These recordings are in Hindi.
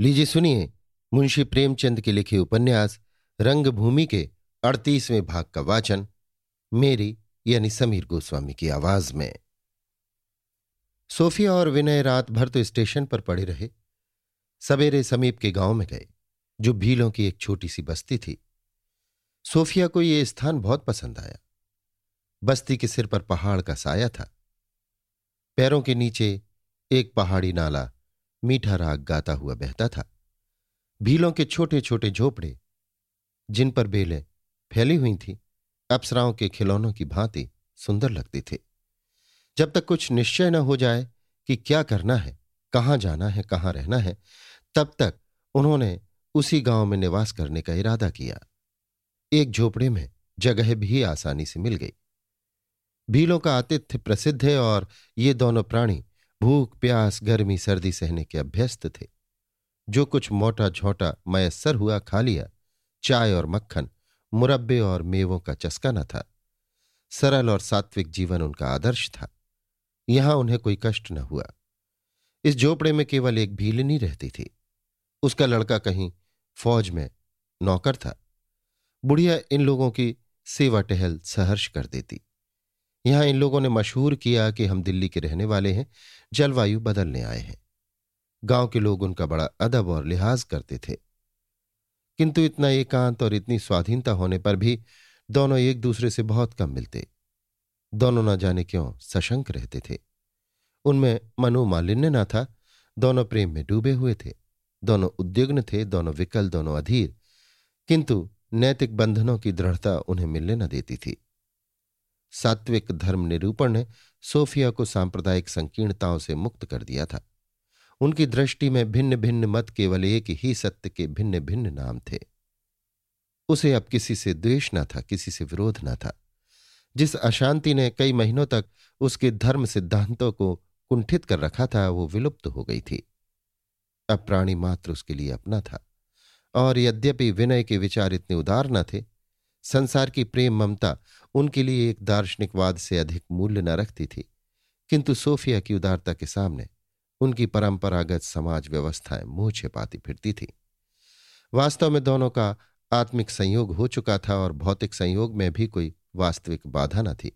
लीजिए सुनिए मुंशी प्रेमचंद के लिखे उपन्यास रंगभूमि के अड़तीसवें भाग का वाचन, मेरी यानी समीर गोस्वामी की आवाज़ में। सोफिया और विनय रात भर तो स्टेशन पर पड़े रहे। सवेरे समीप के गाँव में गए, जो भीलों की एक छोटी सी बस्ती थी। सोफिया को यह स्थान बहुत पसंद आया। बस्ती के सिर पर पहाड़ का साया था। पैरों के नीचे एक पहाड़ी नाला मीठा राग गाता हुआ बहता था। भीलों के छोटे छोटे झोपड़े, जिन पर बेलें फैली हुई थी, अप्सराओं के खिलौनों की भांति सुंदर लगती थे। जब तक कुछ निश्चय न हो जाए कि क्या करना है, कहाँ जाना है, कहाँ रहना है, तब तक उन्होंने उसी गाँव में निवास करने का इरादा किया। एक झोपड़े में जगह भी आसानी से मिल गई। भीलों का आतिथ्य प्रसिद्ध है और ये दोनों प्राणी भूख, प्यास, गर्मी, सर्दी सहने के अभ्यस्त थे। जो कुछ मोटा झोटा मयसर हुआ खा लिया, चाय और मक्खन, मुरब्बे और मेवों का चस्का न था। सरल और सात्विक जीवन उनका आदर्श था। यहाँ उन्हें कोई कष्ट न हुआ। इस झोपड़े में केवल एक भीलनी रहती थी। उसका लड़का कहीं फौज में नौकर था। बुढ़िया इन लोगों की सेवा टहल सहर्ष कर देती। यहाँ इन लोगों ने मशहूर किया कि हम दिल्ली के रहने वाले हैं, जलवायु बदलने आए हैं। गाँव के लोग उनका बड़ा अदब और लिहाज करते थे। किंतु इतना एकांत और इतनी स्वाधीनता होने पर भी दोनों एक दूसरे से बहुत कम मिलते। दोनों न जाने क्यों सशंक रहते थे। उनमें मनोमालिन्य न था, दोनों प्रेम में डूबे हुए थे। दोनों उद्विग्न थे, दोनों विकल, दोनों अधीर। किंतु नैतिक बंधनों की दृढ़ता उन्हें मिलने न देती थी। सात्विक धर्म निरूपण ने सोफिया को सांप्रदायिक संकीर्णताओं से मुक्त कर दिया था। उनकी दृष्टि में भिन्न भिन्न मत केवल एक ही सत्य के भिन्न भिन्न नाम थे। उसे अब किसी से द्वेष न था, किसी से विरोध न था। जिस अशांति ने कई महीनों तक उसके धर्म सिद्धांतों को कुंठित कर रखा था, वो विलुप्त हो गई थी। अब प्राणी मात्र उसके लिए अपना था। और यद्यपि विनय के विचार इतने उदार न थे संसार की प्रेम ममता उनके लिए एक दार्शनिकवाद से अधिक मूल्य न रखती थी। किंतु सोफिया की उदारता के सामने उनकी परंपरागत समाज व्यवस्थाएँ मुँह छिपाती फिरती थी। वास्तव में दोनों का आत्मिक संयोग हो चुका था और भौतिक संयोग में भी कोई वास्तविक बाधा न थी।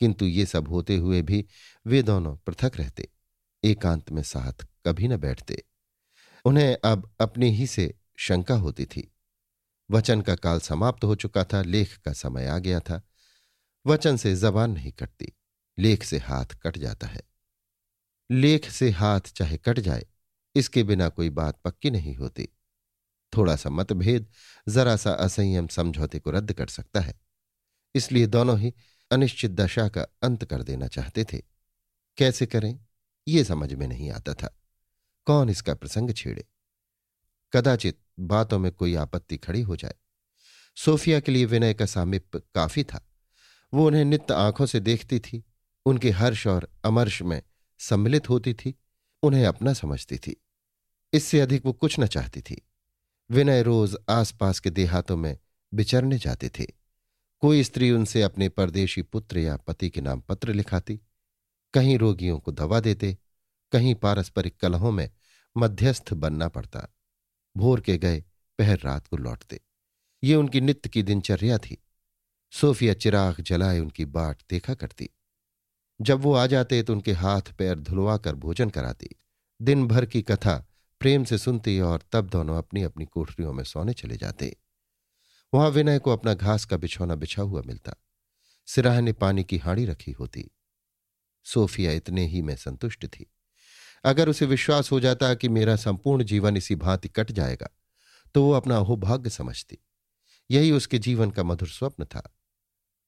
किंतु ये सब होते हुए भी वे दोनों पृथक रहते, एकांत में साथ कभी न बैठते। उन्हें अब अपने ही से शंका होती थी। वचन का काल समाप्त हो चुका था, लेख का समय आ गया था। वचन से जबान नहीं कटती, लेख से हाथ कट जाता है। लेख से हाथ चाहे कट जाए, इसके बिना कोई बात पक्की नहीं होती। थोड़ा सा मतभेद जरा सा असंयम समझौते को रद्द कर सकता है। इसलिए दोनों ही अनिश्चित दशा का अंत कर देना चाहते थे। कैसे करें? ये समझ में नहीं आता था। कौन इसका प्रसंग छेड़े? कदाचित बातों में कोई आपत्ति खड़ी हो जाए। सोफिया के लिए विनय का सामिप्य काफ़ी था। वो उन्हें नित्य आँखों से देखती थी। उनके हर्ष और अमर्ष में सम्मिलित होती थी। उन्हें अपना समझती थी। इससे अधिक वो कुछ न चाहती थी। विनय रोज आसपास के देहातों में बिचरने जाते थे। कोई स्त्री उनसे अपने परदेशी पुत्र या पति के नाम पत्र लिखाती। कहीं रोगियों को दवा देते। कहीं पारस्परिक कलहों में मध्यस्थ बनना पड़ता। भोर के गए, पहर रात को लौटते। ये उनकी नित्य की दिनचर्या थी। सोफिया चिराग जलाए उनकी बाट देखा करती। जब वो आ जाते तो उनके हाथ पैर धुलवा कर भोजन कराती। दिन भर की कथा प्रेम से सुनती और तब दोनों अपनी अपनी कोठरियों में सोने चले जाते। वहाँ विनय को अपना घास का बिछौना बिछा हुआ मिलता। सिराह ने पानी की हाड़ी रखी होती। सोफिया इतने ही में संतुष्ट थी। अगर उसे विश्वास हो जाता कि मेरा संपूर्ण जीवन इसी भांति कट जाएगा तो वो अपना अहोभाग्य समझती। यही उसके जीवन का मधुर स्वप्न था।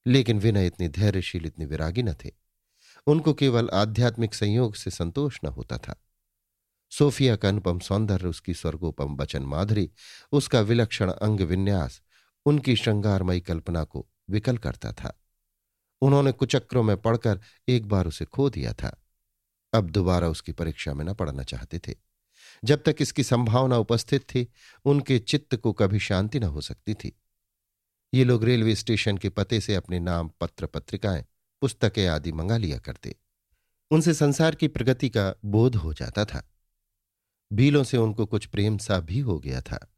लेकिन विनय इतनी धैर्यशील, इतनी विरागी न थे। उनको केवल आध्यात्मिक संयोग से संतोष न होता था। सोफिया का अनुपम सौंदर्य, उसकी स्वर्गोपम वचन माधुरी, उसका विलक्षण अंग विन्यास, उनकी श्रृंगारमयी कल्पना को विकल करता था। उन्होंने कुचक्रों में पढ़कर एक बार उसे खो दिया था। अब दोबारा उसकी परीक्षा में न पढ़ना चाहते थे। जब तक इसकी संभावना उपस्थित थी, उनके चित्त को कभी शांति न हो सकती थी। ये लोग रेलवे स्टेशन के पते से अपने नाम पत्र पत्रिकाएँ पुस्तकें आदि मंगा लिया करते। उनसे संसार की प्रगति का बोध हो जाता था। भीलों से उनको कुछ प्रेम सा भी हो गया था।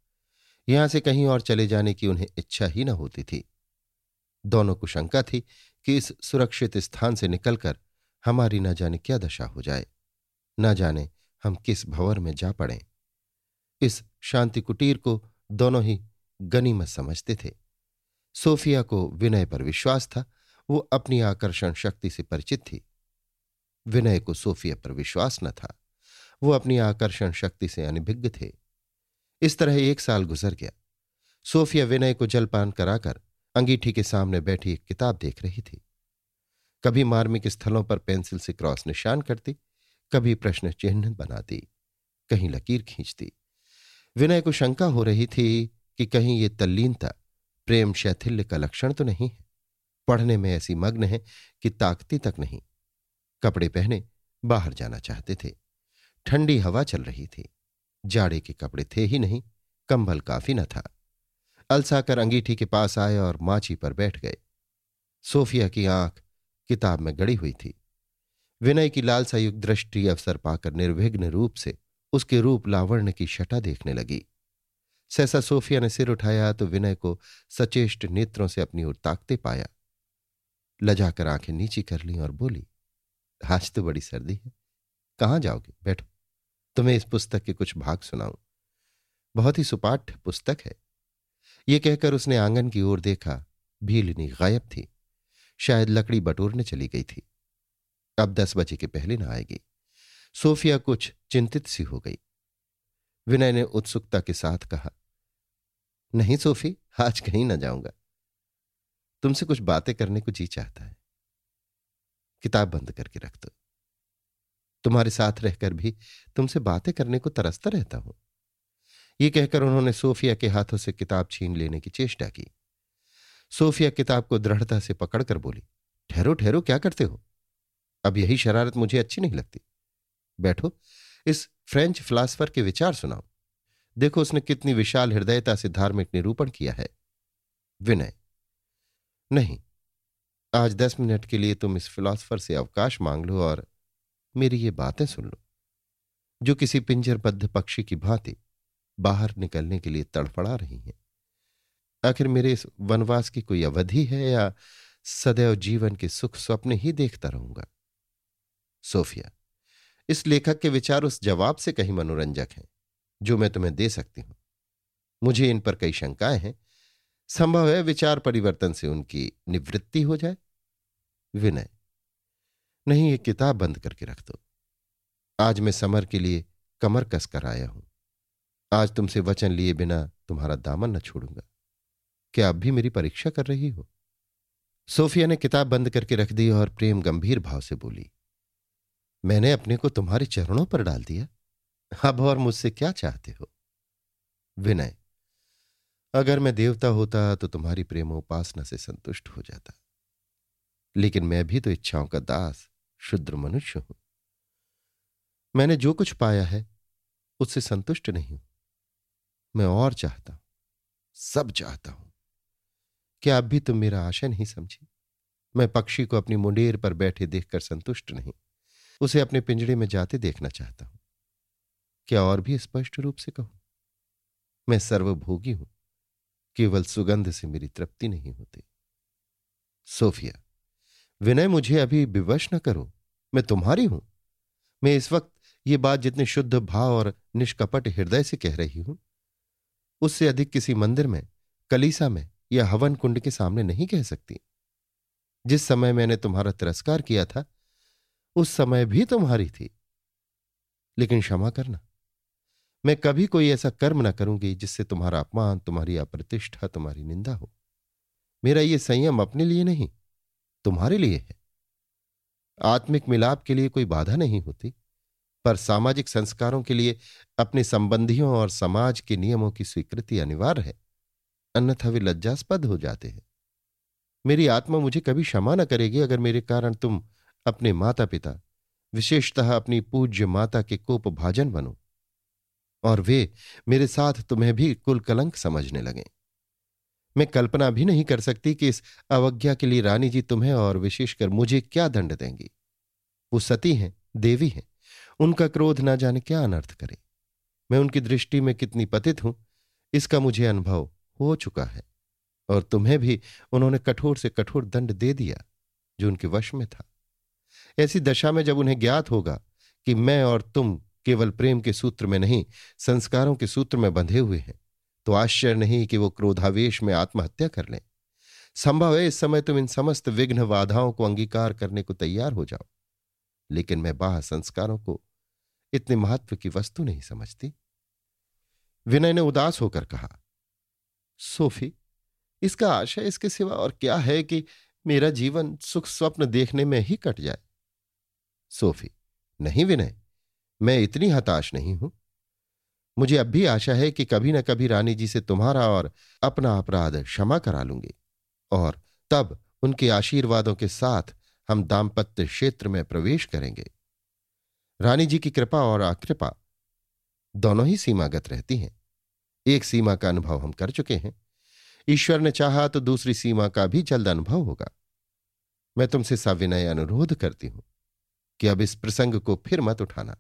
यहाँ से कहीं और चले जाने की उन्हें इच्छा ही न होती थी। दोनों को शंका थी कि इस सुरक्षित स्थान से निकलकर हमारी न जाने क्या दशा हो जाए। न जाने हम किस भंवर में जा पड़े। इस शांति कुटीर को दोनों ही गनीमत समझते थे। सोफिया को विनय पर विश्वास था, वो अपनी आकर्षण शक्ति से परिचित थी। विनय को सोफिया पर विश्वास न था, वो अपनी आकर्षण शक्ति से अनिभिज्ञ थे। इस तरह एक साल गुजर गया। सोफिया विनय को जलपान कराकर अंगीठी के सामने बैठी एक किताब देख रही थी। कभी मार्मिक स्थलों पर पेंसिल से क्रॉस निशान करती, कभी प्रश्न चिन्ह बनाती, कहीं लकीर खींचती। विनय को शंका हो रही थी कि कहीं ये तल्लीनता प्रेम शैथिल्य का लक्षण तो नहीं है। पढ़ने में ऐसी मग्न है कि ताकती तक नहीं। कपड़े पहने बाहर जाना चाहते थे। ठंडी हवा चल रही थी। जाड़े के कपड़े थे ही नहीं, कंबल काफ़ी न था। अलसाकर अंगीठी के पास आए और माची पर बैठ गए। सोफिया की आँख किताब में गड़ी हुई थी। विनय की लालसा युक्त दृष्टि अवसर पाकर निर्विघ्न रूप से उसके रूप लावण्य की शटा देखने लगी। सहसा सोफिया ने सिर उठाया तो विनय को सचेष्ट नेत्रों से अपनी ओर ताकते पाया। लजाकर आँखें नीची कर ली और बोली, आज तो बड़ी सर्दी है। कहाँ जाओगे? बैठो। तुम्हें इस पुस्तक के कुछ भाग सुनाऊं। बहुत ही सुपाठ पुस्तक है ये कहकर उसने आँगन की ओर देखा। भीलनी गायब थी। शायद लकड़ी बटोरने चली गई थी। अब दस बजे के पहले ना आएगी। सोफिया कुछ चिंतित सी हो गई। विनय ने उत्सुकता के साथ कहा, नहीं सोफी, आज कहीं ना जाऊँगा। तुमसे कुछ बातें करने को जी चाहता है। किताब बंद करके रख दो। तुम्हारे साथ रहकर भी तुमसे बातें करने को तरसता रहता हूँ। ये कहकर उन्होंने सोफिया के हाथों से किताब छीन लेने की चेष्टा की। सोफिया किताब को दृढ़ता से पकड़कर बोली, ठहरो ठहरो, क्या करते हो? अब यही शरारत मुझे अच्छी नहीं लगती। बैठो, इस फ्रेंच फिलासफर के विचार सुनाओ। देखो उसने कितनी विशाल हृदयता से धार्मिक निरूपण किया है। विनय, नहीं, आज दस मिनट के लिए तुम इस फिलासफर से अवकाश मांग लो और मेरी ये बातें सुन लो। जो किसी पिंजरबद्ध पक्षी की भांति बाहर निकलने के लिए तड़फड़ा रही हैं। आखिर मेरे इस वनवास की कोई अवधि है या सदैव जीवन के सुख स्वप्न ही देखता रहूँगा? सोफिया, इस लेखक के विचार उस जवाब से कहीं मनोरंजक हैं, जो मैं तुम्हें दे सकती हूँ। मुझे इन पर कई शंकाएँ हैं। संभव है विचार परिवर्तन से उनकी निवृत्ति हो जाए। विनय, नहीं, ये किताब बंद करके रख दो। आज मैं समर के लिए कमर कसकर आया हूँ। आज तुमसे वचन लिए बिना तुम्हारा दामन न छोड़ूँगा। क्या अब भी मेरी परीक्षा कर रही हो? सोफिया ने किताब बंद करके रख दी और प्रेम गंभीर भाव से बोली, मैंने अपने को तुम्हारे चरणों पर डाल दिया। अब और मुझसे क्या चाहते हो? विनय, अगर मैं देवता होता तो तुम्हारी प्रेमोपासना से संतुष्ट हो जाता। लेकिन मैं भी तो इच्छाओं का दास, शुद्र मनुष्य हूँ। मैंने जो कुछ पाया है, उससे संतुष्ट नहीं हूँ। मैं और चाहता हूँ, सब चाहता हूँ। क्या अब भी तुम मेरा आशय नहीं समझी। मैं पक्षी को अपनी मुंडेर पर बैठे देखकर संतुष्ट नहीं। उसे अपने पिंजड़े में जाते देखना चाहता हूँ। क्या और भी स्पष्ट रूप से कहूँ? मैं सर्वभोगी हूँ। केवल सुगंध से मेरी तृप्ति नहीं होती। सोफिया, विनय मुझे अभी विवश न करो। मैं तुम्हारी हूँ। मैं इस वक्त ये बात जितने शुद्ध भाव और निष्कपट हृदय से कह रही हूँ, उससे अधिक किसी मंदिर में, कलीसा में या हवन कुंड के सामने नहीं कह सकती। जिस समय मैंने तुम्हारा तिरस्कार किया था, उस समय भी तुम्हारी थी। लेकिन क्षमा करना। मैं कभी कोई ऐसा कर्म न करूँगी जिससे तुम्हारा अपमान, तुम्हारी अप्रतिष्ठा, तुम्हारी निंदा हो। मेरा यह संयम अपने लिए नहीं, तुम्हारे लिए है। आत्मिक मिलाप के लिए कोई बाधा नहीं होती, पर सामाजिक संस्कारों के लिए अपने संबंधियों और समाज के नियमों की स्वीकृति अनिवार्य है। अन्यथा वे लज्जास्पद हो जाते हैं। मेरी आत्मा मुझे कभी क्षमा न करेगी अगर मेरे कारण तुम अपने माता पिता विशेषतः अपनी पूज्य माता के कोप भाजन बनो और वे मेरे साथ तुम्हें भी कुल कलंक समझने लगें। मैं कल्पना भी नहीं कर सकती कि इस अवज्ञा के लिए रानी जी तुम्हें और विशेषकर मुझे क्या दंड देंगी। वो सती हैं, देवी हैं, उनका क्रोध ना जाने क्या अनर्थ करे। मैं उनकी दृष्टि में कितनी पतित हूँ, इसका मुझे अनुभव हो चुका है और तुम्हें भी उन्होंने कठोर से कठोर दंड दे दिया, जो उनके वश में था। ऐसी दशा में जब उन्हें ज्ञात होगा कि मैं और तुम केवल प्रेम के सूत्र में नहीं, संस्कारों के सूत्र में बंधे हुए हैं तो आश्चर्य नहीं कि वो क्रोधावेश में आत्महत्या कर लें। संभव है इस समय तुम इन समस्त विघ्न बाधाओं को अंगीकार करने को तैयार हो जाओ। लेकिन मैं बाह संस्कारों को इतने महत्व की वस्तु नहीं समझती। विनय ने उदास होकर कहा सोफी, इसका आशय इसके सिवा और क्या है कि मेरा जीवन सुख स्वप्न देखने में ही कट जाए? सोफी, नहीं विनय, मैं इतनी हताश नहीं हूँ। मुझे अब भी आशा है कि कभी ना कभी रानी जी से तुम्हारा और अपना अपराध क्षमा करा लूँगी और तब उनके आशीर्वादों के साथ हम दाम्पत्य क्षेत्र में प्रवेश करेंगे। रानी जी की कृपा और आकृपा दोनों ही सीमागत रहती हैं। एक सीमा का अनुभव हम कर चुके हैं। ईश्वर ने चाहा तो दूसरी सीमा का भी जल्द अनुभव होगा। मैं तुमसे सविनय अनुरोध करती हूँ कि अब इस प्रसंग को फिर मत उठाना।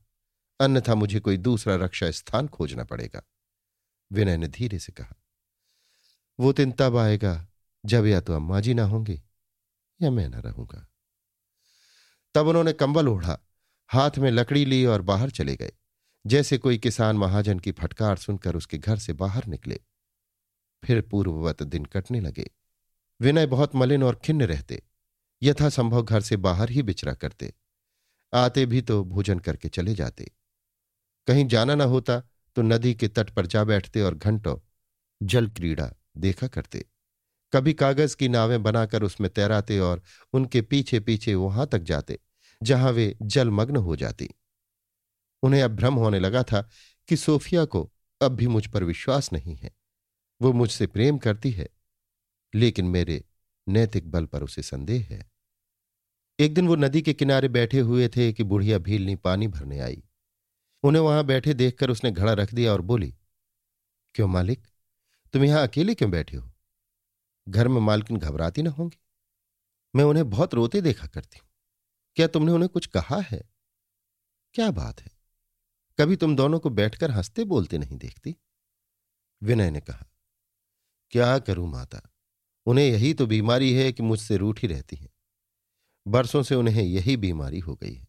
अन्यथा मुझे कोई दूसरा रक्षा स्थान खोजना पड़ेगा। विनय ने धीरे से कहा, वो दिन तब आएगा जब या तो अम्मा जी ना होंगे या मैं ना रहूँगा। तब उन्होंने कंबल ओढ़ा, हाथ में लकड़ी ली और बाहर चले गए। जैसे कोई किसान महाजन की फटकार सुनकर उसके घर से बाहर निकले। फिर पूर्ववत दिन कटने लगे। विनय बहुत मलिन और खिन्न रहते। यथासंभव घर से बाहर ही बिचरा करते। आते भी तो भोजन करके चले जाते। कहीं जाना न होता तो नदी के तट पर जा बैठते और घंटों जल क्रीड़ा देखा करते। कभी कागज़ की नावें बनाकर उसमें तैराते और उनके पीछे पीछे वहाँ तक जाते, जहाँ वे जलमग्न हो जाती। उन्हें अब भ्रम होने लगा था कि सोफिया को अब भी मुझ पर विश्वास नहीं है। वो मुझसे प्रेम करती है, लेकिन मेरे नैतिक बल पर उसे संदेह है। एक दिन वो नदी के किनारे बैठे हुए थे कि बुढ़िया भीलनी पानी भरने आई। उन्हें वहाँ बैठे देखकर उसने घड़ा रख दिया और बोली, क्यों मालिक? तुम यहाँ अकेले क्यों बैठे हो? घर में मालकिन घबराती ना होंगी। मैं उन्हें बहुत रोते देखा करती हूँ। क्या तुमने उन्हें कुछ कहा है? क्या बात है? कभी तुम दोनों को बैठकर हँसते बोलते नहीं देखती? विनय ने कहा, क्या करूँ माता? उन्हें यही तो बीमारी है कि मुझसे रूठी रहती हैं। बरसों से उन्हें यही बीमारी हो गई है।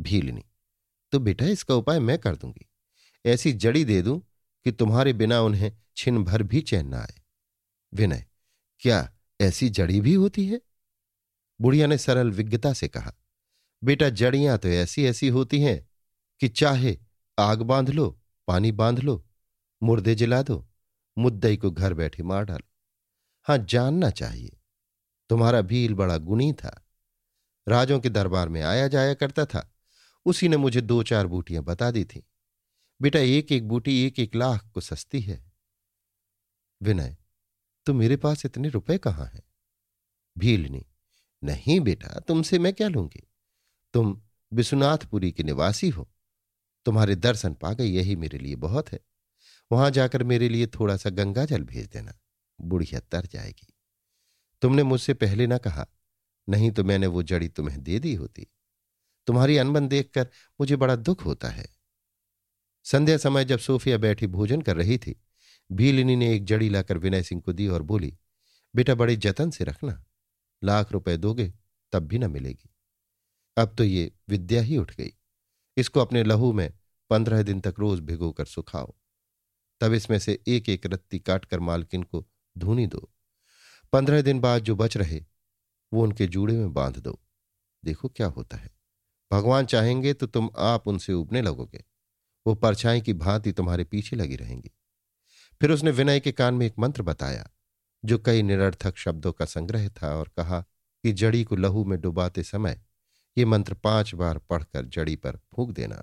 भीलनी तो बेटा इसका उपाय मैं कर दूँगी। ऐसी जड़ी दे दूँ कि तुम्हारे बिना उन्हें छिन भर भी चैन ना आए। विनय, क्या ऐसी जड़ी भी होती है? बुढ़िया ने सरल विज्ञता से कहा, बेटा जड़ियाँ तो ऐसी ऐसी होती हैं कि चाहे आग बाँध लो, पानी बाँध लो, मुर्दे जला दो, मुद्दई को घर बैठे मार डालो। हाँ, जानना चाहिए। तुम्हारा भील बड़ा गुणी था। राजों के दरबार में आया जाया करता था। उसी ने मुझे दो चार बूटियाँ बता दी थी। बेटा, एक एक बूटी, एक एक लाख को सस्ती है। विनय तो मेरे पास इतने रुपए कहाँ हैं? भीलनी, नहीं बेटा, तुमसे मैं क्या लूँगी? तुम विश्वनाथपुरी के निवासी हो। तुम्हारे दर्शन पा गई यही मेरे लिए बहुत है। वहाँ जाकर मेरे लिए थोड़ा सा गंगा जल भेज देना, बुढ़िया तर जाएगी। तुमने मुझसे पहले ना कहा, नहीं तो मैंने वो जड़ी तुम्हें दे दी होती। तुम्हारी अनबन देखकर मुझे बड़ा दुख होता है। संध्या समय जब सोफिया बैठी भोजन कर रही थी, भीलिनी ने एक जड़ी लाकर विनय सिंह को दी और बोली, बेटा बड़े जतन से रखना, लाख रुपए दोगे तब भी न मिलेगी। अब तो ये विद्या ही उठ गई। इसको अपने लहू में पंद्रह दिन तक रोज भिगोकर सुखाओ। तब इसमें से एक एक रत्ती काटकर मालकिन को धूनी दो। पंद्रह दिन बाद जो बच रहे, वो उनके जूड़े में बाँध दो। देखो क्या होता है। भगवान चाहेंगे तो तुम आप उनसे उबने लगोगे। वो परछाई की भांति तुम्हारे पीछे लगी रहेंगी। फिर उसने विनय के कान में एक मंत्र बताया, जो कई निरर्थक शब्दों का संग्रह था और कहा कि जड़ी को लहू में डुबाते समय ये मंत्र पाँच बार पढ़कर जड़ी पर फूंक देना।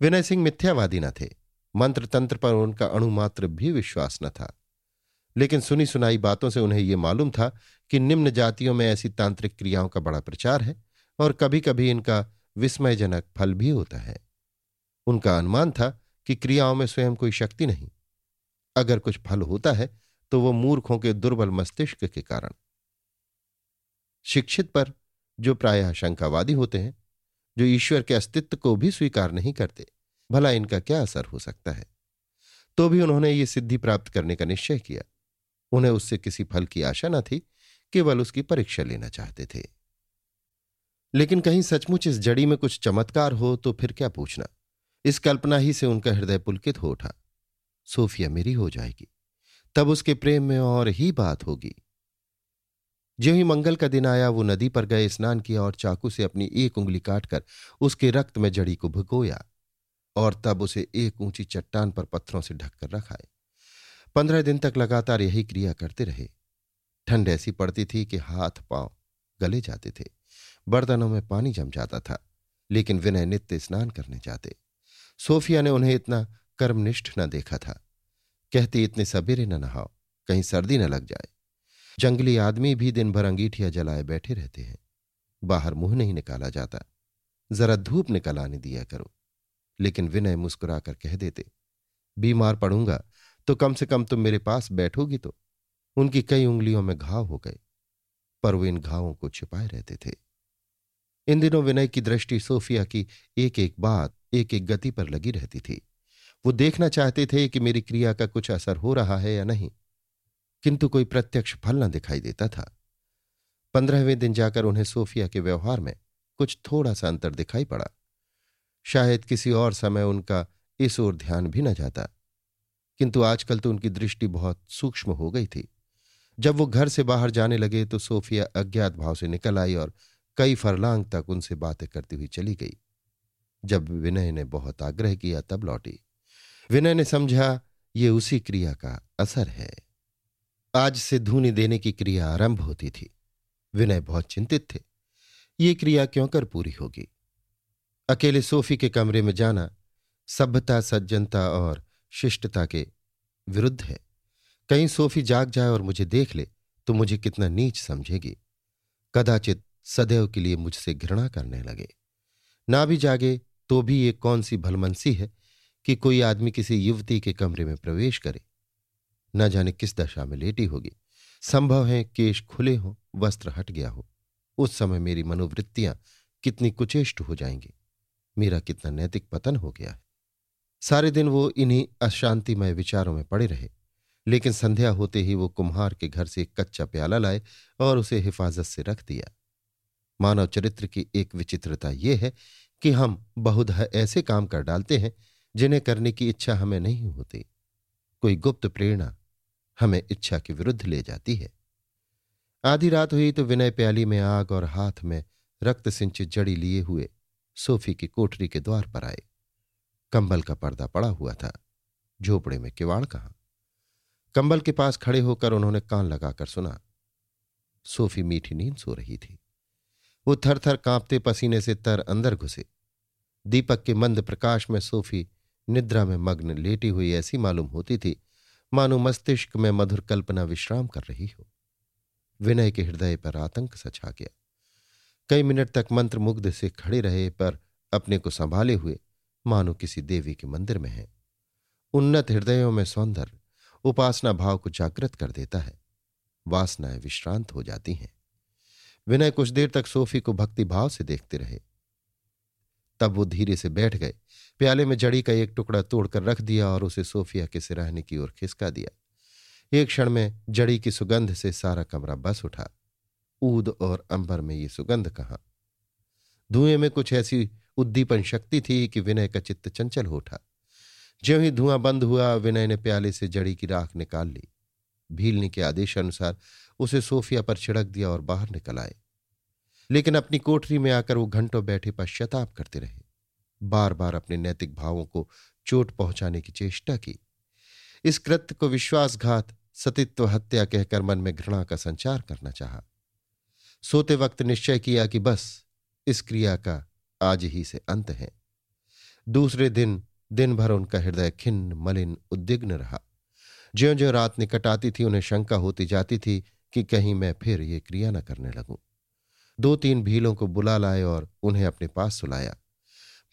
विनय सिंह मिथ्यावादी न थे। मंत्र तंत्र पर उनका अणुमात्र भी विश्वास न था। लेकिन सुनी सुनाई बातों से उन्हें यह मालूम था कि निम्न जातियों में ऐसी तांत्रिक क्रियाओं का बड़ा प्रचार है और कभी कभी इनका विस्मयजनक फल भी होता है। उनका अनुमान था कि क्रियाओं में स्वयं कोई शक्ति नहीं। अगर कुछ फल होता है तो वो मूर्खों के दुर्बल मस्तिष्क के कारण। शिक्षित पर जो प्रायः शंकावादी होते हैं, जो ईश्वर के अस्तित्व को भी स्वीकार नहीं करते, भला इनका क्या असर हो सकता है? तो भी उन्होंने ये सिद्धि प्राप्त करने का निश्चय किया। उन्हें उससे किसी फल की आशा न थी, केवल उसकी परीक्षा लेना चाहते थे। लेकिन कहीं सचमुच इस जड़ी में कुछ चमत्कार हो तो फिर क्या पूछना? इस कल्पना ही से उनका हृदय पुलकित हो उठा। सोफिया मेरी हो जाएगी। तब उसके प्रेम में और ही बात होगी। जो ही मंगल का दिन आया, वो नदी पर गए, स्नान किया और चाकू से अपनी एक उंगली काटकर उसके रक्त में जड़ी को भुगोया और तब उसे एक ऊँची चट्टान पर पत्थरों से ढककर रखाए। पंद्रह दिन तक लगातार यही क्रिया करते रहे। ठंड ऐसी पड़ती थी कि हाथ पाँव गले जाते थे। बर्तनों में पानी जम जाता था, लेकिन विनय नित्य स्नान करने जाते। सोफिया ने उन्हें इतना कर्मनिष्ठ न देखा था। कहती, इतने सबेरे न नहाओ, कहीं सर्दी न लग जाए। जंगली आदमी भी दिन भर अंगीठियाँ जलाए बैठे रहते हैं। बाहर मुँह नहीं निकाला जाता। जरा धूप निकल आने दिया करो। लेकिन विनय मुस्कुराकर कह देते, बीमार पड़ूँगा तो कम से कम तुम मेरे पास बैठोगी तो। उनकी कई उंगलियों में घाव हो गए, पर वो इन घावों को छिपाए रहते थे। इन दिनों विनय की दृष्टि सोफिया की एक एक बात एक एक गति पर लगी रहती थी। वो देखना चाहते थे कि मेरी क्रिया का कुछ असर हो रहा है या नहीं। किंतु कोई प्रत्यक्ष फल न दिखाई देता था। पंद्रहवें दिन जाकर उन्हें सोफिया के व्यवहार में कुछ थोड़ा सा अंतर दिखाई पड़ा। शायद किसी और समय उनका इस ओर ध्यान भी न जाता। किंतु आजकल तो उनकी दृष्टि बहुत सूक्ष्म हो गई थी। जब वो घर से बाहर जाने लगे तो सोफिया अज्ञात भाव से निकल आई और कई फरलांग तक उनसे बातें करती हुई चली गई। जब विनय ने बहुत आग्रह किया तब लौटी। विनय ने समझा, ये उसी क्रिया का असर है। आज से धूनी देने की क्रिया आरंभ होती थी। विनय बहुत चिंतित थे। ये क्रिया क्यों कर पूरी होगी? अकेले सोफी के कमरे में जाना सभ्यता, सज्जनता और शिष्टता के विरुद्ध है। कहीं सोफी जाग जाए और मुझे देख ले तो मुझे कितना नीच समझेगी। कदाचित सदैव के लिए मुझसे घृणा करने लगे। ना भी जागे तो भी ये कौन सी भलमनसी है कि कोई आदमी किसी युवती के कमरे में प्रवेश करे? न जाने किस दशा में लेटी होगी। संभव है केश खुले हों, वस्त्र हट गया हो। उस समय मेरी मनोवृत्तियाँ कितनी कुचेष्ट हो जाएँगी। मेरा कितना नैतिक पतन हो गया है। सारे दिन वो इन्हीं अशांतिमय विचारों में पड़े रहे, लेकिन संध्या होते ही वो कुम्हार के घर से एक कच्चा प्याला लाए और उसे हिफाजत से रख दिया। मानव चरित्र की एक विचित्रता यह है कि हम बहुधा ऐसे काम कर डालते हैं जिन्हें करने की इच्छा हमें नहीं होती। कोई गुप्त प्रेरणा हमें इच्छा के विरुद्ध ले जाती है। आधी रात हुई तो विनय प्याली में आग और हाथ में रक्त सिंचित जड़ी लिए हुए सोफी की कोठरी के द्वार पर आए। कंबल का पर्दा पड़ा हुआ था। झोपड़े में किवाड़ कहा? कंबल के पास खड़े होकर उन्होंने कान लगाकर सुना। सोफी मीठी नींद सो रही थी। वो थर थर कांपते पसीने से तर अंदर घुसे। दीपक के मंद प्रकाश में सोफी निद्रा में मग्न लेटी हुई ऐसी मालूम होती थी मानो मस्तिष्क में मधुर कल्पना विश्राम कर रही हो। विनय के हृदय पर आतंक सछा गया। कई मिनट तक मंत्र मुग्ध से खड़े रहे, पर अपने को संभाले हुए मानो किसी देवी के मंदिर में है। उन्नत हृदयों में सौंदर्य, उपासना भाव को जागृत कर देता है। वासनाएँ विश्रांत हो जाती हैं। विनय कुछ देर तक सोफी को भक्ति भाव से देखते रहे। तब वो धीरे से बैठ गए। प्याले में जड़ी का एक टुकड़ा तोड़कर रख दिया और उसे सोफिया के सिराहने की ओर खिसका दिया। एक क्षण में जड़ी की सुगंध से सारा कमरा बस उठा। ऊद और अंबर में ये सुगंध कहा? धुएँ में कुछ ऐसी उद्दीपन शक्ति थी कि विनय का चित्त चंचल हो उठा। ज्यों ही धुआँ बंद हुआ, विनय ने प्याले से जड़ी की राख निकाल ली। भीलनी के आदेशानुसार उसे सोफिया पर छिड़क दिया और बाहर निकल आए। लेकिन अपनी कोठरी में आकर वो घंटों बैठे पश्चाताप करते रहे। बार बार अपने नैतिक भावों को चोट पहुँचाने की चेष्टा की। इस कृत्य को विश्वासघात, सतित्व हत्या कहकर मन में घृणा का संचार करना चाहा। सोते वक्त निश्चय किया कि बस, इस क्रिया का आज ही से अंत है। दूसरे दिन दिन भर उनका हृदय खिन्न, मलिन, उद्विग्न रहा। ज्यो ज्यो रात निकट आती थी, उन्हें शंका होती जाती थी कि कहीं मैं फिर ये क्रिया न करने लगूं। दो तीन भीलों को बुला लाए और उन्हें अपने पास सुलाया।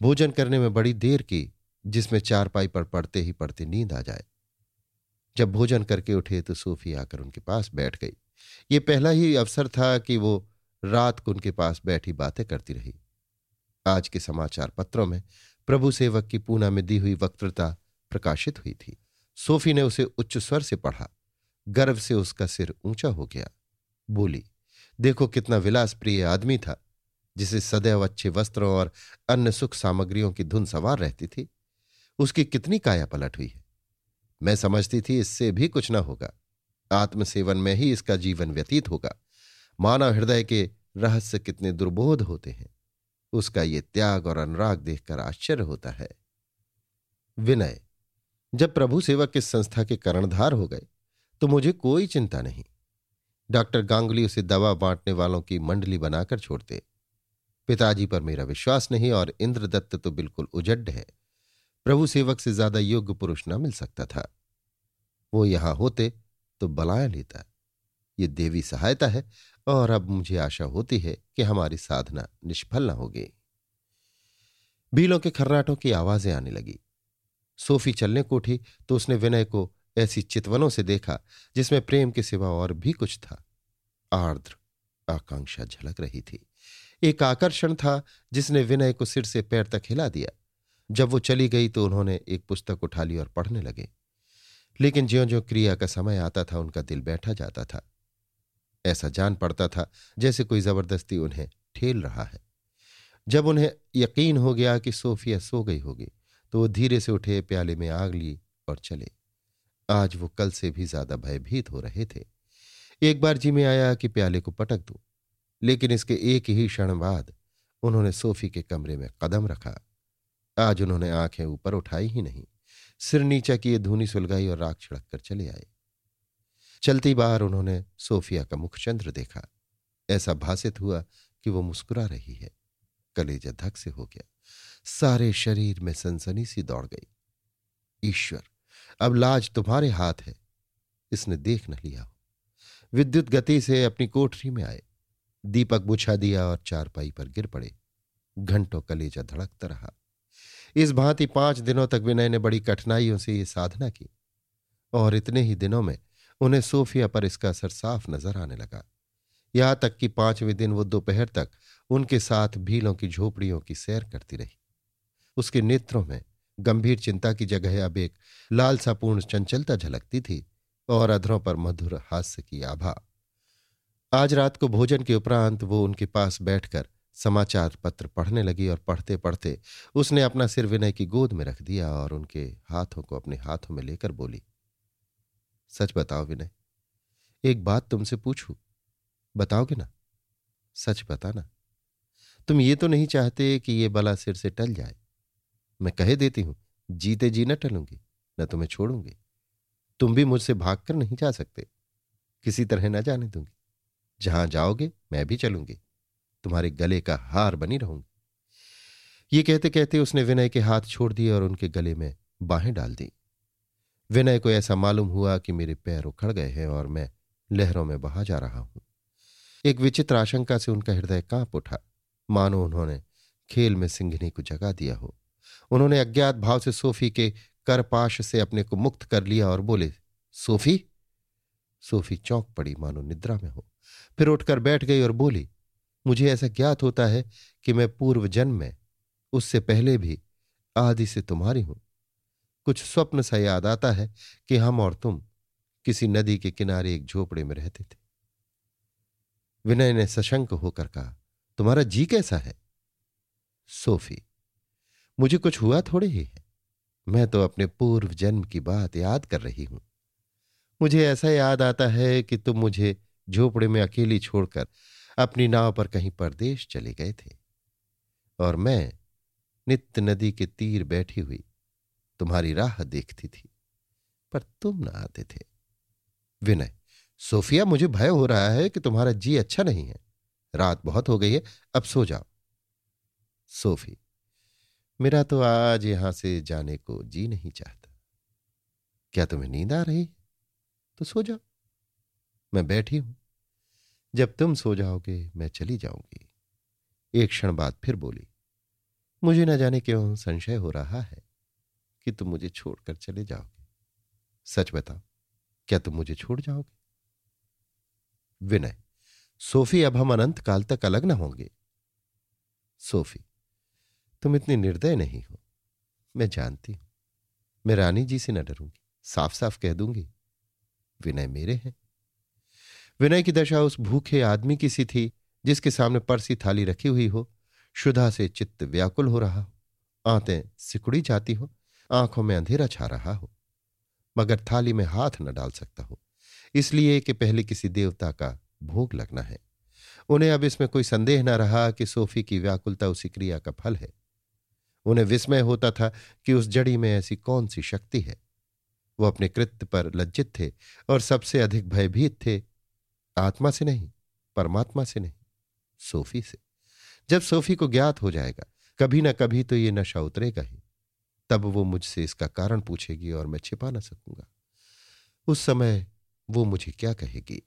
भोजन करने में बड़ी देर की, जिसमें चारपाई पर पड़ते ही पड़ते नींद आ जाए। जब भोजन करके उठे तो सूफी आकर उनके पास बैठ गई। ये पहला ही अवसर था कि वो रात को उनके पास बैठी बातें करती रही। आज के समाचार पत्रों में प्रभु सेवक की पूना में दी हुई वक्तृता प्रकाशित हुई थी। सोफी ने उसे उच्च स्वर से पढ़ा। गर्व से उसका सिर ऊँचा हो गया। बोली देखो कितना विलास प्रिय आदमी था, जिसे सदैव अच्छे वस्त्रों और अन्य सुख सामग्रियों की धुन सवार रहती थी। उसकी कितनी काया पलट हुई है। मैं समझती थी इससे भी कुछ न होगा। आत्मसेवन में ही इसका जीवन व्यतीत होगा। मानव हृदय के रहस्य कितने दुर्बोध होते हैं। उसका ये त्याग और अनुराग देखकर आश्चर्य होता है। विनय, जब प्रभु सेवक इस संस्था के कर्णधार हो गए तो मुझे कोई चिंता नहीं। डॉक्टर गांगुली उसे दवा बांटने वालों की मंडली बनाकर छोड़ते। पिताजी पर मेरा विश्वास नहीं और इंद्रदत्त तो बिल्कुल उजड्ड है। प्रभु सेवक से ज़्यादा योग्य पुरुष न मिल सकता था। वो यहाँ होते तो बलाया लेता। ये देवी सहायता है और अब मुझे आशा होती है कि हमारी साधना निष्फल न होगी। बीलों के खर्राटों की आवाज़ें आने लगी। सोफी चलने को उठी तो उसने विनय को ऐसी चितवनों से देखा, जिसमें प्रेम के सिवा और भी कुछ था। आर्द्र आकांक्षा झलक रही थी। एक आकर्षण था, जिसने विनय को सिर से पैर तक हिला दिया। जब वो चली गई तो उन्होंने एक पुस्तक उठा ली और पढ़ने लगे। लेकिन ज्यो ज्यो क्रिया का समय आता था, उनका दिल बैठा जाता था। ऐसा जान पड़ता था, जैसे कोई ज़बरदस्ती उन्हें ठेल रहा है। जब उन्हें यकीन हो गया कि सोफिया सो गई होगी तो वो धीरे से उठे, प्याले में आग ली और चले। आज वो कल से भी ज़्यादा भयभीत हो रहे थे। एक बार जी में आया कि प्याले को पटक दूँ, लेकिन इसके एक ही क्षण बाद उन्होंने सोफी के कमरे में कदम रखा। आज उन्होंने आँखें ऊपर उठाई ही नहीं, सिर नीचा किए धूनी सुलगाई और राख छिड़क कर चले आए। चलती बार उन्होंने सोफिया का मुखचंद्र देखा। ऐसा भाषित हुआ कि वो मुस्कुरा रही है। कलेजा धक से हो गया। सारे शरीर में सनसनी सी दौड़ गई। ईश्वर! अब लाज तुम्हारे हाथ है। इसने देख न लिया विद्युत गति से अपनी कोठरी में आए। दीपक बुझा दिया और चारपाई पर गिर पड़े। घंटों कलेजा धड़कता रहा। इस भांति पाँच दिनों तक विनय ने बड़ी कठिनाइयों से ये साधना की। और इतने ही दिनों में उन्हें सोफिया पर इसका असर साफ़ नज़र आने लगा। यहाँ तक कि पाँचवें दिन वो दोपहर तक उनके साथ भीलों की झोपड़ियों की सैर करती रही। उसके नेत्रों में गंभीर चिंता की जगह अब एक लालसापूर्ण चंचलता झलकती थी और अधरों पर मधुर हास्य की आभा। आज रात को भोजन के उपरांत वो उनके पास बैठकर समाचार पत्र पढ़ने लगी और पढ़ते पढ़ते उसने अपना सिर विनय की गोद में रख दिया और उनके हाथों को अपने हाथों में लेकर बोली, सच बताओ विनय, एक बात तुमसे पूछू? बताओगे ना? सच बताना। तुम ये तो नहीं चाहते कि ये बला सिर से टल जाए। मैं कह देती हूँ, जीते जी न टलूँगी, न तुम्हें छोड़ूँगी। तुम भी मुझसे भागकर नहीं जा सकते। किसी तरह न जाने दूँगी। जहाँ जाओगे, मैं भी चलूँगी। तुम्हारे गले का हार बनी रहूँगी। ये कहते कहते उसने विनय के हाथ छोड़ दिए और उनके गले में बाहें डाल दी। विनय को ऐसा मालूम हुआ कि मेरे पैर उखड़ गए हैं और मैं लहरों में बहा जा रहा हूँ। एक विचित्र आशंका से उनका हृदय काँप उठा। मानो उन्होंने खेल में सिंघनी को जगा दिया हो। उन्होंने अज्ञात भाव से सोफी के करपाश से अपने को मुक्त कर लिया और बोले, सोफी सोफी चौंक पड़ी, मानो निद्रा में हो। फिर उठकर बैठ गई और बोली, मुझे ऐसा ज्ञात होता है कि मैं पूर्व जन्म में, उससे पहले भी आदि से तुम्हारी हूँ। कुछ स्वप्न सा याद आता है कि हम और तुम किसी नदी के किनारे एक झोपड़े में रहते थे। विनय ने सशंक होकर कहा, तुम्हारा जी कैसा है? सोफी मुझे कुछ हुआ थोड़े ही। है मैं तो अपने पूर्व जन्म की बात याद कर रही हूँ। मुझे ऐसा याद आता है कि तुम मुझे झोपड़े में अकेली छोड़कर अपनी नाव पर कहीं परदेश चले गए थे। और मैं नित्य नदी के तीर बैठी हुई तुम्हारी राह देखती थी, पर तुम ना आते थे। विनय, सोफिया, मुझे भय हो रहा है कि तुम्हारा जी अच्छा नहीं है। रात बहुत हो गई है, अब सो जाओ। सोफी मेरा तो आज यहाँ से जाने को जी नहीं चाहता। क्या तुम्हें नींद आ रही? तो सो जाओ। मैं बैठी हूँ। जब तुम सो जाओगे, मैं चली जाऊँगी। एक क्षण बाद फिर बोली, मुझे न जाने क्यों संशय हो रहा है कि तुम मुझे छोड़कर चले जाओगे। सच बताओ क्या तुम मुझे छोड़ जाओगे? विनय, सोफी, अब हम अनंत काल तक अलग ना होंगे। सोफी तुम इतनी निर्दय नहीं हो। मैं जानती हूँ। मैं रानी जी से न डरूँगी। साफ़ साफ़ कह दूँगी, विनय मेरे हैं। विनय की दशा उस भूखे आदमी की सी थी, जिसके सामने परसी थाली रखी हुई हो। शुदा से चित्त व्याकुल हो रहा हो। आंतें सिकुड़ी जाती हो। आँखों में अंधेरा छा रहा हो। मगर थाली में हाथ न डाल सकता हो। इसलिए कि पहले किसी देवता का भोग लगना है। उन्हें अब इसमें कोई संदेह न रहा कि सोफी की व्याकुलता उसी क्रिया का फल है। उन्हें विस्मय होता था कि उस जड़ी में ऐसी कौन सी शक्ति है। वो अपने कृत्य पर लज्जित थे और सबसे अधिक भयभीत थे। आत्मा से नहीं, परमात्मा से नहीं, सोफी से। जब सोफी को ज्ञात हो जाएगा, कभी ना कभी तो ये नशा उतरेगा ही। तब वो मुझसे इसका कारण पूछेगी और मैं छिपा ना सकूँगा। उस समय वो मुझे क्या कहेगी?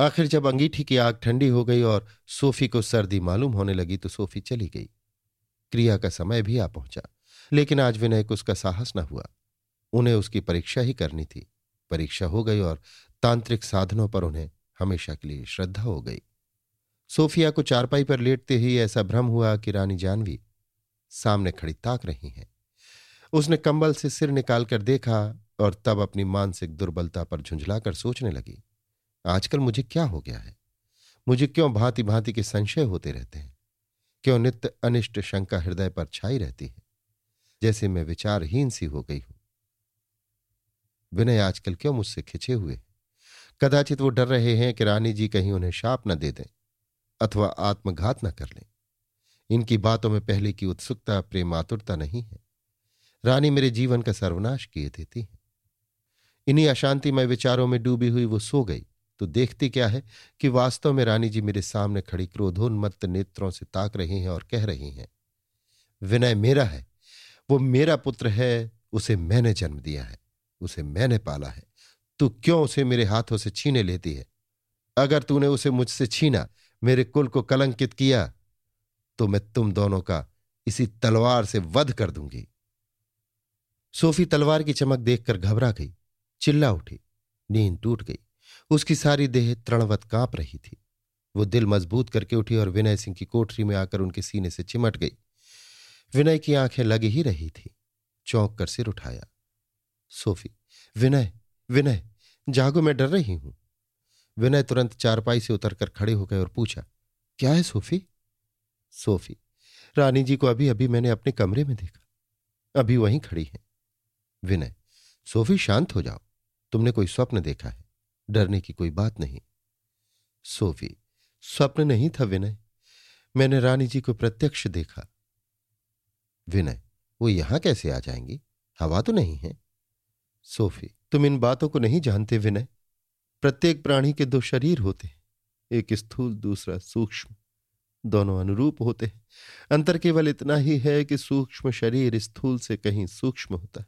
आखिर जब अंगीठी की आग ठंडी हो गई और सोफी को सर्दी मालूम होने लगी तो सोफी चली गई। क्रिया का समय भी आ पहुँचा। लेकिन आज विनय को उसका साहस न हुआ। उन्हें उसकी परीक्षा ही करनी थी। परीक्षा हो गई और तांत्रिक साधनों पर उन्हें हमेशा के लिए श्रद्धा हो गई। सोफिया को चारपाई पर लेटते ही ऐसा भ्रम हुआ कि रानी जानवी सामने खड़ी ताक रही हैं। उसने कंबल से सिर निकालकर देखा और तब अपनी मानसिक दुर्बलता पर झुंझलाकर सोचने लगी, आजकल मुझे क्या हो गया है? मुझे क्यों भांति भांति के संशय होते रहते हैं? क्यों नित्य अनिष्ट शंका हृदय पर छाई रहती है? जैसे मैं विचारहीन सी हो गई हूँ। विनय आजकल क्यों मुझसे खिंचे हुए कदाचित वो डर रहे हैं कि रानी जी कहीं उन्हें शाप न दे दें, अथवा आत्मघात न कर लें। इनकी बातों में पहले की उत्सुकता प्रेम आतुरता नहीं है। रानी मेरे जीवन का सर्वनाश किए देती है। इन्हीं अशांतिमय विचारों में डूबी हुई वो सो गई। तो देखती क्या है कि वास्तव में रानी जी मेरे सामने खड़ी क्रोधोन्मत्त नेत्रों से ताक रही हैं और कह रही हैं, विनय मेरा है, वो मेरा पुत्र है, उसे मैंने जन्म दिया है, उसे मैंने पाला है, तू क्यों उसे मेरे हाथों से छीने लेती है? अगर तूने उसे मुझसे छीना, मेरे कुल को कलंकित किया तो मैं तुम दोनों का इसी तलवार से वध कर दूँगी. सोफी तलवार की चमक देखकर घबरा गई, चिल्ला उठी, नींद टूट गई। उसकी सारी देह तृणवत काँप रही थी। वो दिल मज़बूत करके उठी और विनय सिंह की कोठरी में आकर उनके सीने से चिमट गई। विनय की आँखें लगी ही रही थी। चौंक कर सिर उठाया। सोफी, विनय विनय, जागो, मैं डर रही हूँ। विनय तुरंत चारपाई से उतरकर खड़े हो गए और पूछा, क्या है सोफी? सोफी, रानी जी को अभी अभी मैंने अपने कमरे में देखा। अभी वहीं खड़ी है। विनय, सोफी, शांत हो जाओ। तुमने कोई स्वप्न देखा है? डरने की कोई बात नहीं। सोफी, स्वप्न नहीं था विनय। मैंने रानी जी को प्रत्यक्ष देखा। विनय, वो यहाँ कैसे आ जाएँगी? हवा तो नहीं है। सोफी, तुम इन बातों को नहीं जानते विनय। प्रत्येक प्राणी के दो शरीर होते हैं। एक स्थूल, दूसरा सूक्ष्म। दोनों अनुरूप होते हैं। अंतर केवल इतना ही है कि सूक्ष्म शरीर स्थूल से कहीं सूक्ष्म होता है।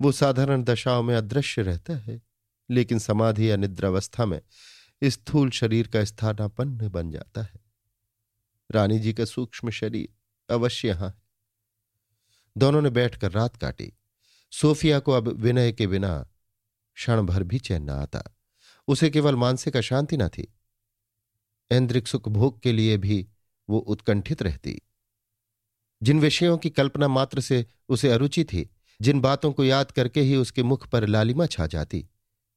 वो साधारण दशाओं में अदृश्य रहता है। लेकिन समाधि या निद्रावस्था में स्थूल शरीर का स्थानापन्न बन जाता है। रानी जी का सूक्ष्म शरीर अवश्य यहाँ है। दोनों ने बैठकर रात काटी। सोफिया को अब विनय के बिना क्षण भर भी चैन न आता। उसे केवल मानसिक अशांति न थी। ऐन्द्रिक सुख भोग के लिए भी वो उत्कंठित रहती। जिन विषयों की कल्पना मात्र से उसे अरुचि थी, जिन बातों को याद करके ही उसके मुख पर लालिमा छा जाती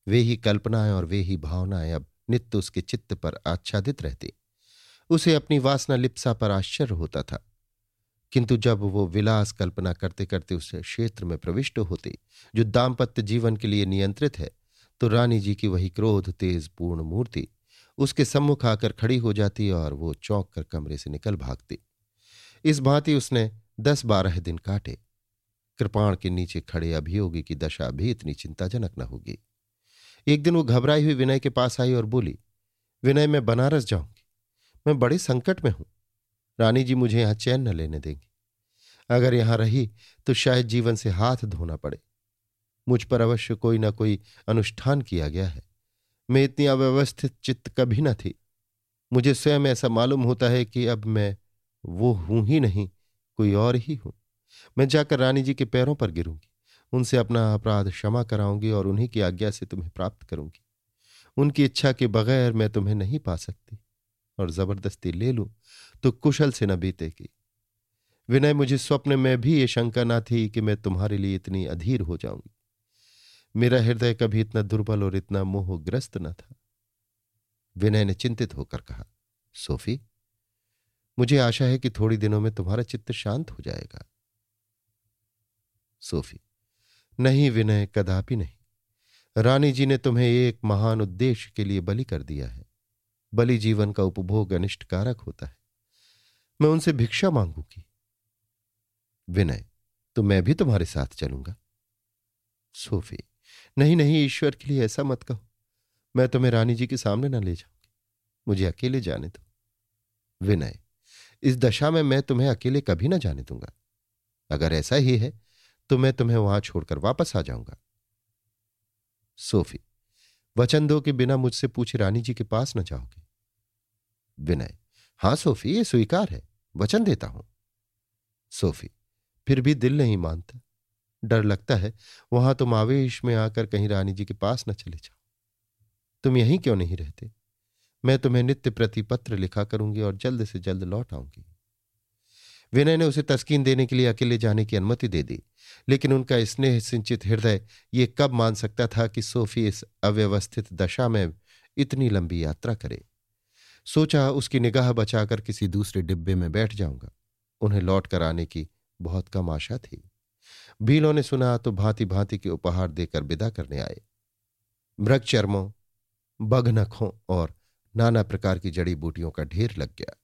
वे ही कल्पनाएँ और वे ही भावनाएँ अब नित्य उसके चित्त पर आच्छादित रहती। उसे अपनी वासना लिप्सा पर आश्चर्य होता था। किंतु जब वो विलास कल्पना करते करते उस क्षेत्र में प्रविष्ट होती, जो दाम्पत्य जीवन के लिए नियंत्रित है तो रानी जी की वही क्रोध, तेज, पूर्ण मूर्ति उसके सम्मुख आकर खड़ी हो जाती और वो चौंक कर कमरे से निकल भागती। इस भांति उसने दस बारह दिन काटे। कृपाण के नीचे खड़े अभियोगी की दशा भी इतनी चिंताजनक न होगी। एक दिन वो घबराई हुई विनय के पास आई और बोली, विनय, मैं बनारस जाऊँगी। मैं बड़े संकट में हूँ। रानी जी मुझे यहाँ चैन न लेने देंगी। अगर यहाँ रही तो शायद जीवन से हाथ धोना पड़े। मुझ पर अवश्य कोई ना कोई अनुष्ठान किया गया है। मैं इतनी अव्यवस्थित चित्त कभी न थी। मुझे स्वयं ऐसा मालूम होता है कि अब मैं वो हूँ ही नहीं, कोई और ही हूँ। मैं जाकर रानी जी के पैरों पर गिरूँगी। उनसे अपना अपराध क्षमा कराऊँगी और उन्हीं की आज्ञा से तुम्हें प्राप्त करूँगी। उनकी इच्छा के बगैर मैं तुम्हें नहीं पा सकती और ज़बरदस्ती ले लूँ तो कुशल से न बीतेगी। विनय, मुझे स्वप्न में भी ये शंका ना थी कि मैं तुम्हारे लिए इतनी अधीर हो जाऊँगी। मेरा हृदय कभी इतना दुर्बल और इतना मोहग्रस्त न था। विनय ने चिंतित होकर कहा, सोफी, मुझे आशा है कि थोड़ी दिनों में तुम्हारा चित्त शांत हो जाएगा। सोफी नहीं विनय, कदापि नहीं। रानी जी ने तुम्हें एक महान उद्देश्य के लिए बलि कर दिया है। बलि जीवन का उपभोग अनिष्टकारक होता है। मैं उनसे भिक्षा मांगूँगी विनय तो मैं भी तुम्हारे साथ चलूँगा। सोफी, नहीं नहीं, ईश्वर के लिए ऐसा मत कहो। मैं तुम्हें रानी जी के सामने ना ले जाऊँगी। मुझे अकेले जाने दो। विनय, इस दशा में मैं तुम्हें अकेले कभी ना जाने दूँगा। अगर ऐसा ही है तो मैं तुम्हें वहाँ छोड़कर वापस आ जाऊँगा। सोफी, वचन दो कि बिना मुझसे पूछे रानी जी के पास न जाओगे। विनय, हाँ सोफी, ये स्वीकार है, वचन देता हूँ। सोफी, फिर भी दिल नहीं मानता। डर लगता है, वहाँ तुम आवेश में आकर कहीं रानी जी के पास न चले जाओ। तुम यहीं क्यों नहीं रहते? मैं तुम्हें नित्य प्रति पत्र लिखा करूँगी और जल्द से जल्द लौट आऊँगी। विनय ने उसे तस्कीन देने के लिए अकेले जाने की अनुमति दे दी, लेकिन उनका स्नेह सिंचित हृदय ये कब मान सकता था कि सोफी इस अव्यवस्थित दशा में इतनी लंबी यात्रा करे? सोचा उसकी निगाह बचाकर किसी दूसरे डिब्बे में बैठ जाऊँगा। उन्हें लौट कर आने की बहुत कम आशा थी। भीलों ने सुना तो भांति भांति के उपहार देकर विदा करने आए। मृग चर्मों बघनखों और नाना प्रकार की जड़ी बूटियों का ढेर लग गया।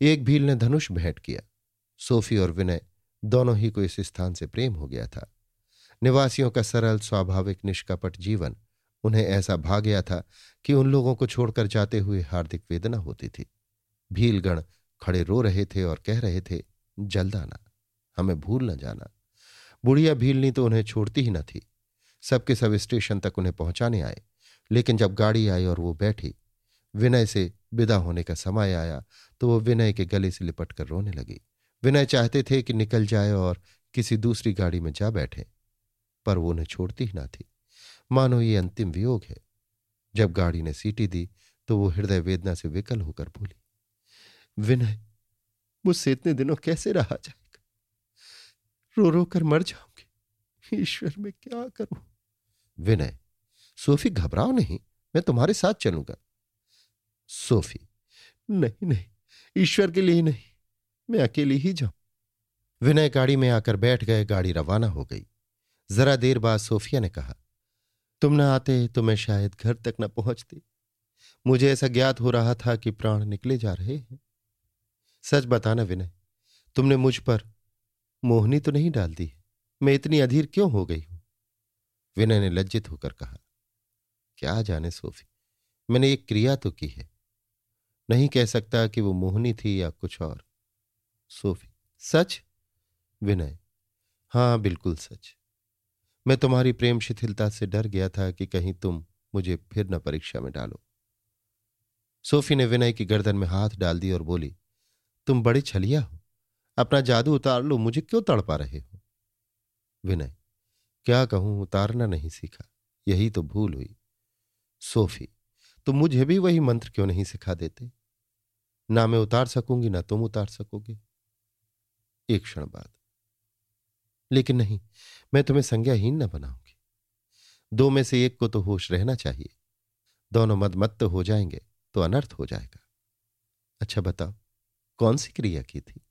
एक भील ने धनुष भेंट किया। सोफी और विनय दोनों ही को इस स्थान से प्रेम हो गया था। निवासियों का सरल, स्वाभाविक, निष्कपट जीवन उन्हें ऐसा भा गया था कि उन लोगों को छोड़कर जाते हुए हार्दिक वेदना होती थी। भीलगण खड़े रो रहे थे और कह रहे थे, जल्द आना, हमें भूल न जाना। बुढ़िया भीलनी तो उन्हें छोड़ती ही न थी। सबके सब स्टेशन तक उन्हें पहुँचाने आए, लेकिन जब गाड़ी आई और वो बैठी, विनय से विदा होने का समय आया तो वो विनय के गले से लिपट कर रोने लगी। विनय चाहते थे कि निकल जाए और किसी दूसरी गाड़ी में जा बैठे, पर वो उन्हें छोड़ती ही ना थी। मानो ये अंतिम वियोग है। जब गाड़ी ने सीटी दी तो वो हृदय वेदना से विकल होकर बोली, विनय, मुझसे इतने दिनों कैसे रहा जाएगा? रो रो कर मर जाऊँगी। ईश्वर, में क्या करूँ? विनय, सोफी, घबराओ नहीं, मैं तुम्हारे साथ चलूँगा। सोफी? नहीं नहीं, ईश्वर के लिए नहीं। मैं अकेली ही जाऊँ। विनय गाड़ी में आकर बैठ गए, गाड़ी रवाना हो गई। जरा देर बाद सोफिया ने कहा, तुम न आते तो मैं शायद घर तक न पहुँचती। मुझे ऐसा ज्ञात हो रहा था कि प्राण निकले जा रहे हैं। सच बताना विनय, तुमने मुझ पर मोहनी तो नहीं डाल दी? मैं इतनी अधीर क्यों हो गई हूँ? विनय ने लज्जित होकर कहा, क्या जाने सोफी, मैंने एक क्रिया तो की है। नहीं कह सकता कि वो मोहनी थी या कुछ और। सोफी। सच? विनय। हाँ बिल्कुल सच। मैं तुम्हारी प्रेम शिथिलता से डर गया था कि कहीं तुम मुझे फिर न परीक्षा में डालो। सोफी ने विनय की गर्दन में हाथ डाल दी और बोली, तुम बड़ी छलिया हो। अपना जादू उतार लो, मुझे क्यों तड़पा रहे हो? विनय, क्या कहूँ, उतारना नहीं सीखा। यही तो भूल हुई। सोफी, तुम मुझे भी वही मंत्र क्यों नहीं सिखा देते? ना मैं उतार सकूँगी, ना तुम उतार सकोगे। एक क्षण बाद। लेकिन नहीं, मैं तुम्हें संज्ञाहीन न बनाऊँगी। दो में से एक को तो होश रहना चाहिए। दोनों मदमत्त हो जाएँगे तो अनर्थ हो जाएगा। अच्छा बताओ, कौन सी क्रिया की थी?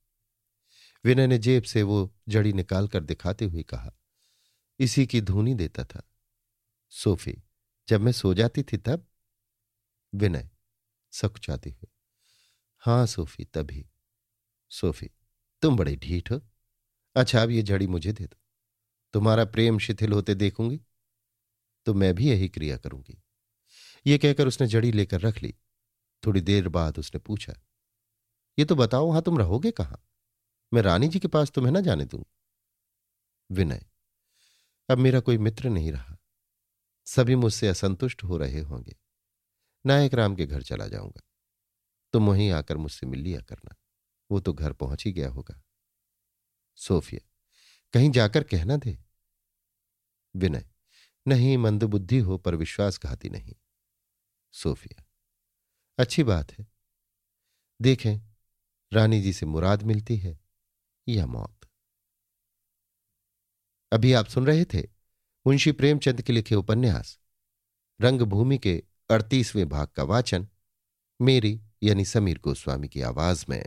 विनय ने जेब से वो जड़ी निकालकर दिखाते हुए कहा, इसी की धूनी देता था। सोफी, जब मैं सो जाती थी तब? विनय, सकुचाती हुई हाँ सोफी, तभी। सोफी तुम बड़े ढीठ हो। अच्छा अब ये जड़ी मुझे दे दो। तुम्हारा प्रेम शिथिल होते देखूँगी तो मैं भी यही क्रिया करूँगी। ये कहकर उसने जड़ी लेकर रख ली। थोड़ी देर बाद उसने पूछा, ये तो बताओ, वहाँ तुम रहोगे कहाँ? मैं रानी जी के पास तुम्हें ना जाने दूँगी विनय, अब मेरा कोई मित्र नहीं रहा। सभी मुझसे असंतुष्ट हो रहे होंगे। नायक राम के घर चला जाऊँगा। तुम वहीं आकर मुझसे मिल लिया करना। वो तो घर पहुँच ही गया होगा। सोफिया, कहीं जाकर कहना दे। विनय, नहीं, मंदबुद्धि हो पर विश्वासघाती नहीं। सोफिया, अच्छी बात है। देखें, रानी जी से मुराद मिलती है या मौत? अभी आप सुन रहे थे मुंशी प्रेमचंद के लिखे उपन्यास, रंगभूमि के अड़तीसवें भाग का वाचन, मेरी यानी समीर गोस्वामी की आवाज़ में।